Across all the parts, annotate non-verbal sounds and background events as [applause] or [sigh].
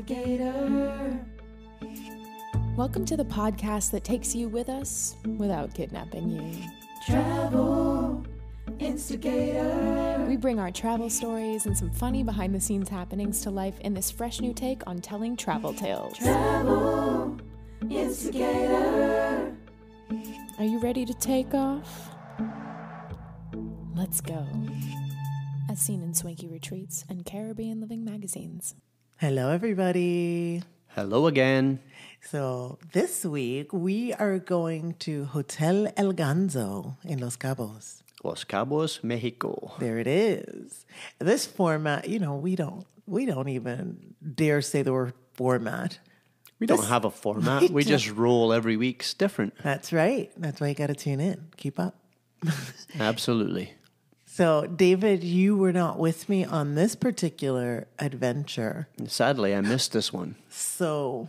instigator. Welcome to the podcast that takes you with us without kidnapping you. Travel instigator. We bring our travel stories and some funny behind the scenes happenings to life in this fresh new take on telling travel tales. Travel instigator. Are you ready to take off? Let's go. As seen in Swanky Retreats and Caribbean Living magazines. Hello, everybody. Hello again. So, this week we are going to Hotel El Ganzo in Los Cabos. Los Cabos, Mexico. There it is. This format, you know, we don't we don't even dare say the word format. We don't have a format. [laughs] We We just roll every week's different. That's right. That's why you got to tune in. Keep up. [laughs] Absolutely. So, David, you were not with me on this particular adventure. Sadly, I missed this one. So,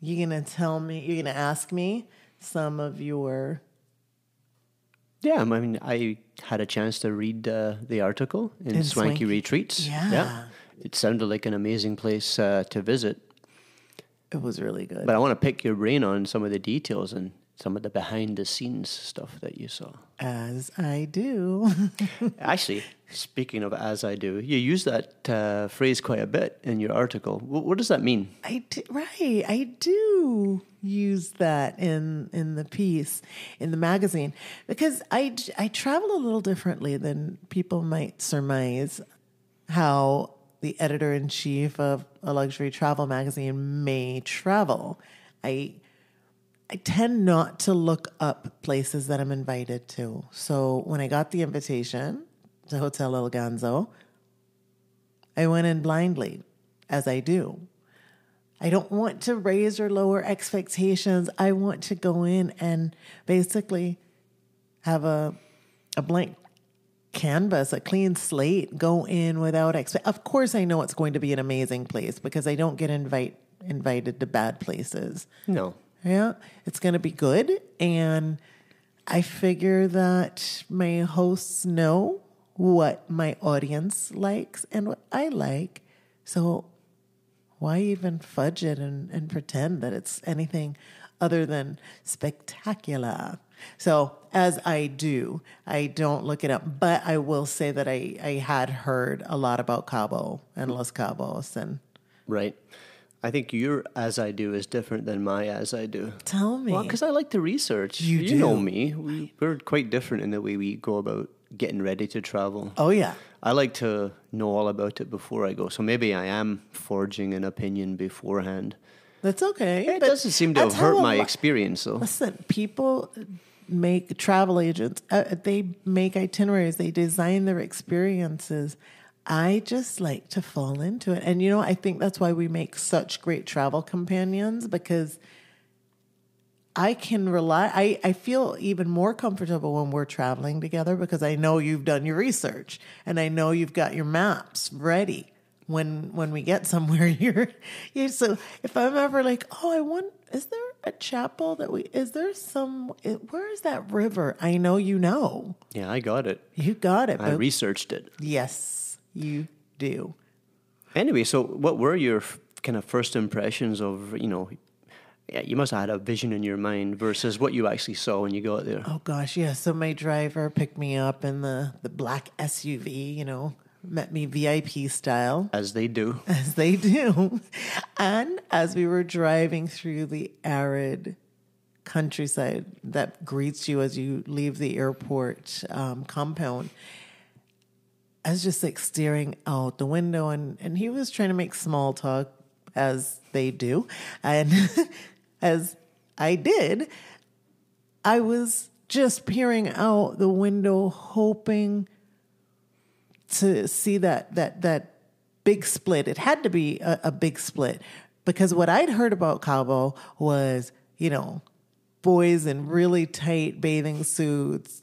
you're going to tell me, you're going to ask me some of your Yeah, I mean, I had a chance to read uh, the article in, In Swanky, Swanky. Retreats. Yeah. It sounded like an amazing place uh, to visit. it was really good. But I want to pick your brain on some of the details and some of the behind the scenes stuff that you saw. As I do. [laughs] Actually, speaking of as I do, you use that uh, phrase quite a bit in your article. Wh- what does that mean? I do, right. I do use that in in the piece in the magazine because I I travel a little differently than people might surmise. How the editor in chief of a luxury travel magazine may travel. I I tend not to look up places that I'm invited to. So when I got the invitation to Hotel El Ganzo, I went in blindly, as I do. I don't want to raise or lower expectations. I want to go in and basically have a a blank canvas, a clean slate, go in without expect. Of course, I know it's going to be an amazing place because I don't get invite invited to bad places. No. Yeah, it's going to be good. And I figure that my hosts know what my audience likes and what I like. So why even fudge it and, and pretend that it's anything other than spectacular? So, as I do, I don't look it up, but I will say that I, I had heard a lot about Cabo and Los Cabos. And Right. I think your as I do is different than my as I do. tell me, Well, because I like to research. You know do. me. We, we're quite different in the way we go about getting ready to travel. oh, yeah. I like to know all about it before I go. So maybe I am forging an opinion beforehand. That's okay. It doesn't seem to have hurt my experience, though. Listen, people make travel agents. Uh, they make itineraries. They design their experiences. I just like to fall into it, and you know, I think that's why we make such great travel companions because I can rely. I, I feel even more comfortable when we're traveling together because I know you've done your research and I know you've got your maps ready. When when we get somewhere, [laughs] you're you. So if I'm ever like, oh, I want, is there a chapel that we? Is there some? Eh, where is that river? I know you know. Yeah, I got it. You got it. I researched it. yes, you do. Anyway, so what were your f- kind of first impressions of, you know, yeah, you must have had a vision in your mind versus what you actually saw when you got there. Oh gosh, yeah. So my driver picked me up in the the black SUV. You know, met me VIP style. As they do. [laughs] as they do. And as we were driving through the arid countryside that greets you as you leave the airport um, compound, I was just like staring out the window, and, and he was trying to make small talk as they do. And [laughs] as I did, I was just peering out the window, hoping to see that that that big split. It had to be a, a big split because what I'd heard about Cabo was, you know, boys in really tight bathing suits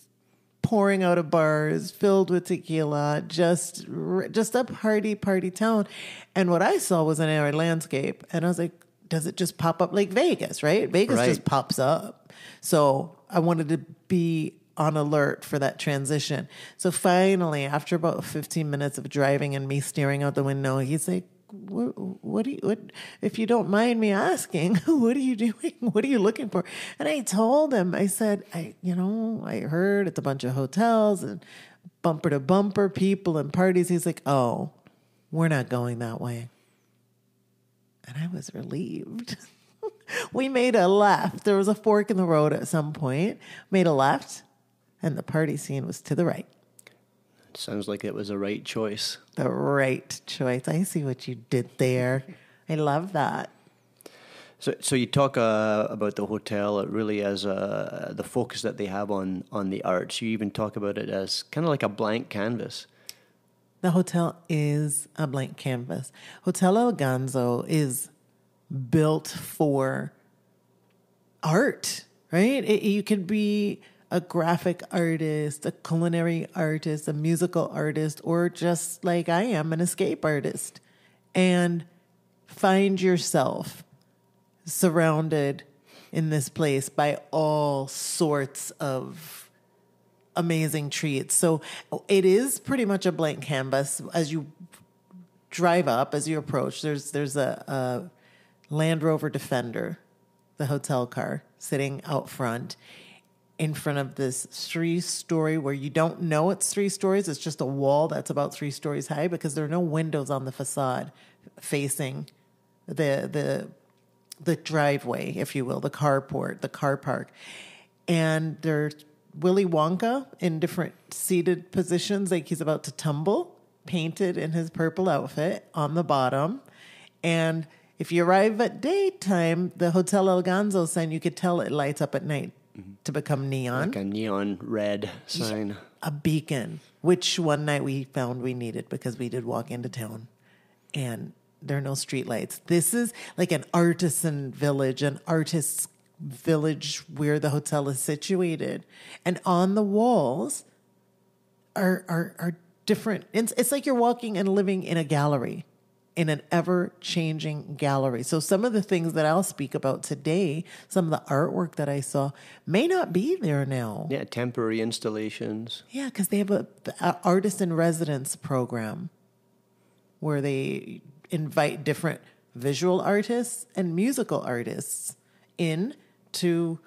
pouring out of bars filled with tequila, just just a party party town. And what I saw was an arid landscape, and I was like, does it just pop up like Vegas? Right? Vegas Right. just pops up. So I wanted to be on alert for that transition. So finally, after about 15 minutes of driving and me staring out the window, he's like, what, what do you, what, if you don't mind me asking, [laughs] what are you doing? [laughs] What are you looking for? And I told him, I said, I, you know, I heard it's a bunch of hotels and bumper to bumper people and parties. He's like, oh, we're not going that way. And I was relieved. [laughs] we made a left. There was a fork in the road at some point, made a left, and the party scene was to the right. Sounds like it was a right choice. The right choice. I see what you did there. I love that. So, so you talk uh, about the hotel uh, really as uh, the focus that they have on on the arts. You even talk about it as kind of like a blank canvas. The hotel is a blank canvas. Hotel El Ganzo is built for art, right? It, you could be a graphic artist, a culinary artist, a musical artist, or just like I am, an escape artist, and find yourself surrounded in this place by all sorts of amazing treats. So it is pretty much a blank canvas as you drive up, as you approach. There's there's a, a Land Rover Defender, the hotel car, sitting out front. In front of this three story where you don't know it's three stories, it's just a wall that's about three stories high because there are no windows on the facade facing the the the driveway, if you will, the carport, the car park. And there's Willy Wonka in different seated positions, like he's about to tumble, painted in his purple outfit on the bottom. And if you arrive at daytime, the Hotel El Ganzo sign, you could tell it lights up at night to become neon, Like a neon red sign. a beacon, which one night we found we needed because we did walk into town and there are no street lights. This is like an artisan village, an artist's village where the hotel is situated. And on the walls are are, are different. It's, it's like you're walking and living in a gallery, in an ever changing gallery. So some of the things that I'll speak about today, some of the artwork that I saw, may not be there now. Yeah, temporary installations. Yeah, because they have a, a artist in residence program where they invite different visual artists and musical artists in to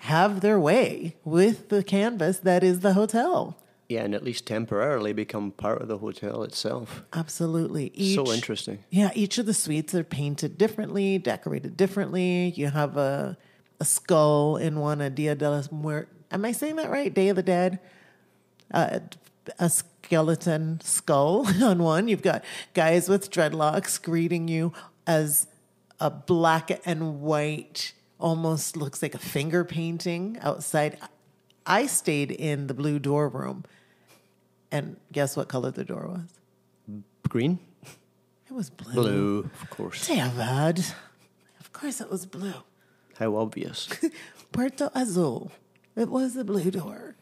have their way with the canvas that is the hotel. Yeah, and at least temporarily become part of the hotel itself. Absolutely. so interesting. Yeah, each of the suites are painted differently, decorated differently. You have a a skull in one, a Dia de los Muertos. Am I saying that right? Day of the Dead. Uh, a skeleton skull [laughs] on one. You've got guys with dreadlocks greeting you as a black and white, almost looks like a finger painting outside. I stayed in the blue door room, and guess what color the door was? Green? It was blue. Blue, of course. David. Of course it was blue. How obvious. [laughs] Puerto Azul. It was the blue door.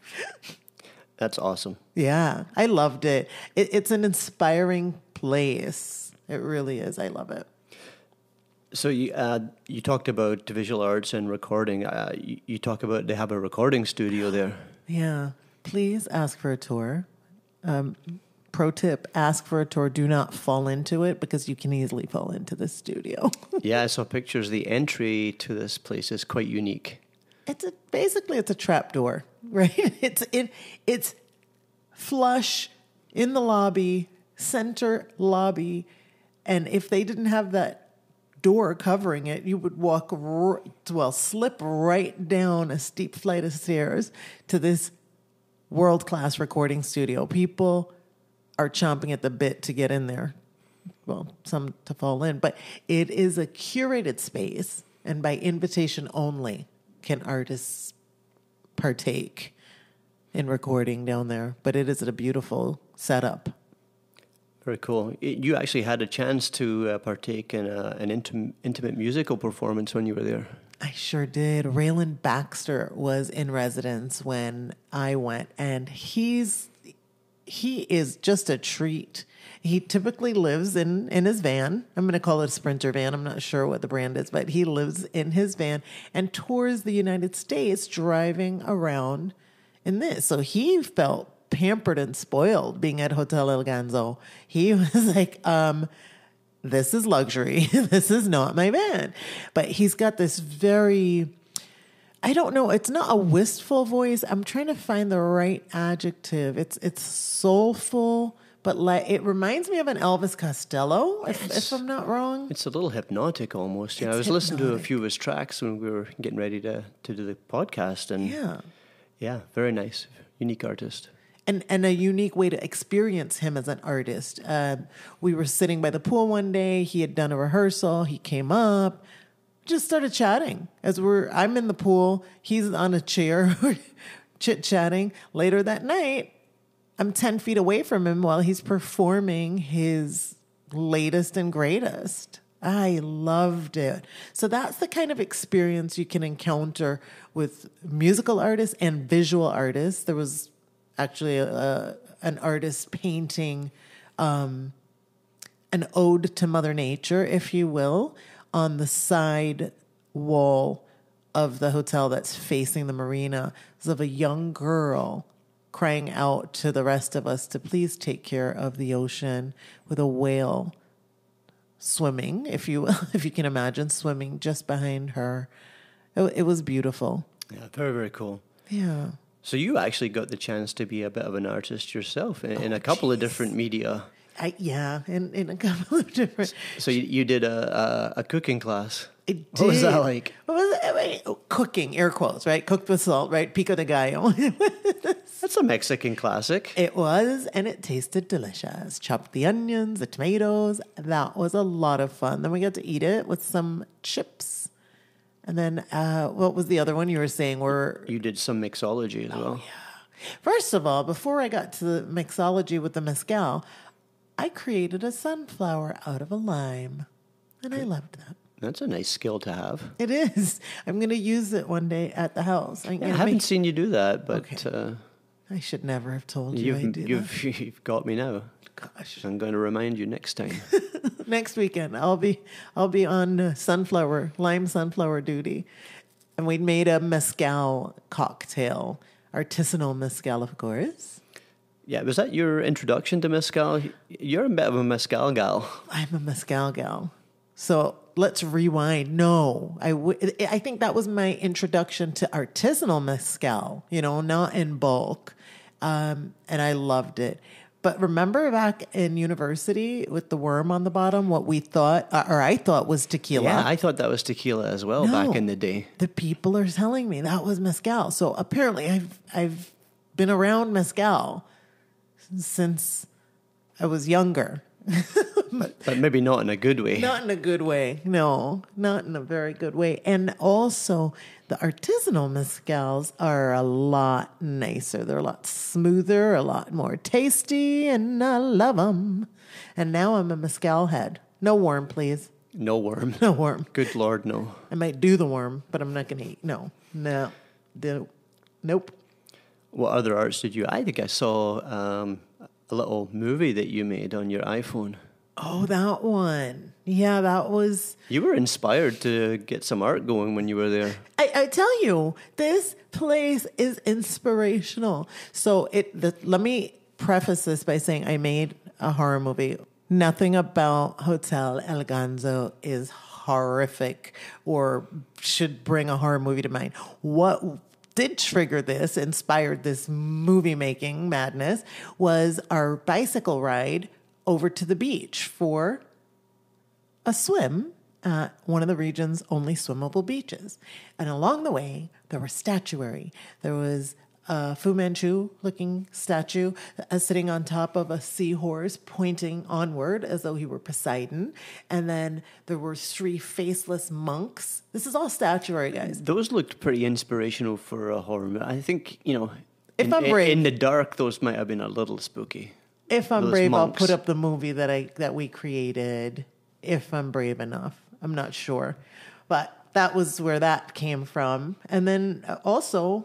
[laughs] That's awesome. Yeah, I loved it. it. It's an inspiring place. It really is. I love it. So you uh, you talked about visual arts and recording. Uh, you, you talk about they have a recording studio there. [gasps] Yeah. Please ask for a tour. Um, pro tip ask for a tour. Do not fall into it because you can easily fall into the studio. [laughs] yeah, I saw pictures. The entry to this place is quite unique. it's a basically it's a trap door, [laughs] right? It's it it's flush in the lobby, center lobby, and if they didn't have that door covering it, you would walk r- well, slip right down a steep flight of stairs to this world class recording studio. People are chomping at the bit to get in there. Well, some to fall in, but it is a curated space, and by invitation only can artists partake in recording down there. But it is a beautiful setup. Very cool. You actually had a chance to uh, partake in a, an intim- intimate musical performance when you were there. I sure did. Raylan Baxter was in residence when I went, and he's he is just a treat. He typically lives in in his van. I'm going to call it a Sprinter van. I'm not sure what the brand is, but he lives in his van and tours the United States driving around in this. So he felt pampered and spoiled being at Hotel El Ganzo. He [laughs] was like, um, this is luxury. [laughs] this is not my van. But he's got this very, I don't know, it's not a wistful voice. I'm trying to find the right adjective. It's it's soulful, but like it reminds me of an Elvis Costello, if, if I'm not wrong. It's a little hypnotic almost. Yeah, I was listening to a few of his tracks when we were getting ready to, to do the podcast, and Yeah. yeah, very nice, unique artist. And and a unique way to experience him as an artist. Um, we were sitting by the pool one day. He had done a rehearsal. He came up, just started chatting as we're. I'm in the pool. He's on a chair, [laughs] chit chatting. Later that night, I'm ten feet away from him while he's performing his latest and greatest. I loved it. So that's the kind of experience you can encounter with musical artists and visual artists. There was actually a, an artist painting um, an ode to Mother Nature, if you will, on the side wall of the hotel that's facing the marina. It's of a young girl crying out to the rest of us to please take care of the ocean with a whale swimming, if you will, [laughs] if you can imagine, swimming just behind her. It, it was beautiful. Yeah, very very cool. Yeah. So you actually got the chance to be a bit of an artist yourself in, in a oh, couple of different media. I, yeah, in, in a [laughs] couple of different. So you, you did a, a a cooking class. It What was that like? What was it? Wait, oh, cooking, air quotes, right? Cooked with salt, right? Pico de gallo. [laughs] That's a Mexican classic. it was, and it tasted delicious. Chopped the onions, the tomatoes. That was a lot of fun. Then we got to eat it with some chips. And then, uh, what was the other one you were saying? Were You did some mixology as well. Yeah. First of all, before I got to the mixology with the mezcal, I created a sunflower out of a lime. And I loved that. That's a nice skill to have. It is. [laughs] I'm going to use it one day at the house. I'm I haven't make- seen you do that, but Okay. uh, I should never have told you you've, you've, [laughs] you've got me now. Gosh. I'm going to remind you next time. [laughs] Next weekend, I'll be I'll be on sunflower lime sunflower duty, and we made a mezcal cocktail, artisanal mezcal, of course. yeah, was that your introduction to mezcal? You're a bit of a mezcal gal. I'm a mezcal gal. So let's rewind. No, I w- I think that was my introduction to artisanal mezcal, you know, not in bulk. Um, and I loved it. But remember back in university with the worm on the bottom, what we thought, uh, or I thought was tequila. Yeah, I thought that was tequila as well back in the day. the people are telling me that was mezcal. So apparently I've I've been around mezcal since I was younger. [laughs] But maybe not in a good way. Not in a good way. No, not in a very good way. And also, the artisanal mezcals are a lot nicer. They're a lot smoother, a lot more tasty, and I love them. And now I'm a mezcal head. No worm, please. No worm. [laughs] No worm. Good Lord, no. I might do the worm, but I'm not going to eat. No, no, the, nope. What other arts did you? I think I saw um, a little movie that you made on your iPhone. Oh, that one. Yeah, that was. You were inspired to get some art going when you were there. I, I tell you, this place is inspirational. So it. The, let me preface this by saying I made a horror movie. Nothing about Hotel El Ganzo is horrific or should bring a horror movie to mind. What did trigger this, inspired this movie making madness, was our bicycle ride over to the beach for a swim at one of the region's only swimmable beaches. And along the way, there was statuary. There was a Fu Manchu looking statue uh, sitting on top of a seahorse pointing onward as though he were Poseidon. And then there were three faceless monks. This is all statuary, guys. Those looked pretty inspirational for a horror movie. I think, you know, If in, I'm brave. in the dark, those might have been a little spooky. If I'm Those brave, monks. I'll put up the movie that I that we created. If I'm brave enough, I'm not sure, but that was where that came from. And then uh, also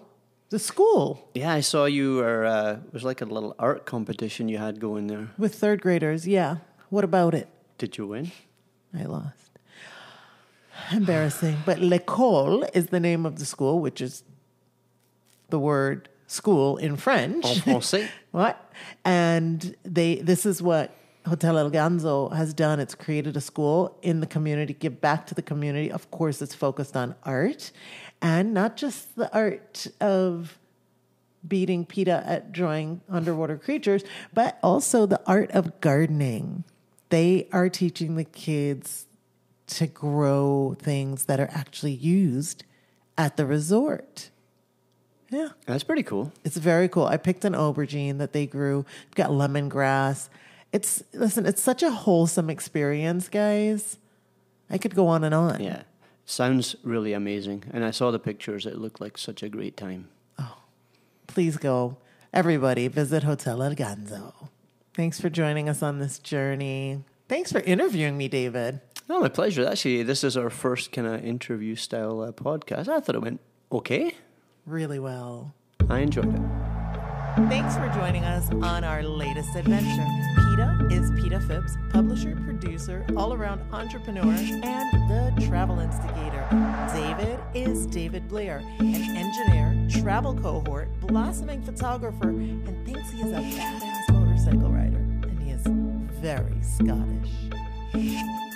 the school Yeah, I saw you were, uh, it was like a little art competition you had going there. with third graders. Yeah, what about it? Did you win? I lost. Embarrassing. But l'école is the name of the school, which is the word school in French. En français? [laughs] What? And they this is what Hotel El Ganzo has done. It's created a school in the community, give back to the community. Of course, it's focused on art and not just the art of beating PETA at drawing underwater creatures, but also the art of gardening. They are teaching the kids to grow things that are actually used at the resort. Yeah. That's pretty cool. It's very cool. I picked an aubergine that they grew. We've got lemongrass. It's listen, it's such a wholesome experience, guys. I could go on and on. Yeah. Sounds really amazing. And I saw the pictures. It looked like such a great time. Oh. Please go. Everybody, visit Hotel El Ganzo. Thanks for joining us on this journey. Thanks for interviewing me, David. Oh, my pleasure. Actually, this is our first kind of interview style uh, podcast. I thought it went okay. Really well. I enjoyed it. Thanks for joining us on our latest adventure. PETA is PETA Phipps, publisher, producer, all around entrepreneur, and the travel instigator. David is David Blair, an engineer, travel cohort, blossoming photographer, and thinks he is a badass motorcycle rider. And he is very Scottish.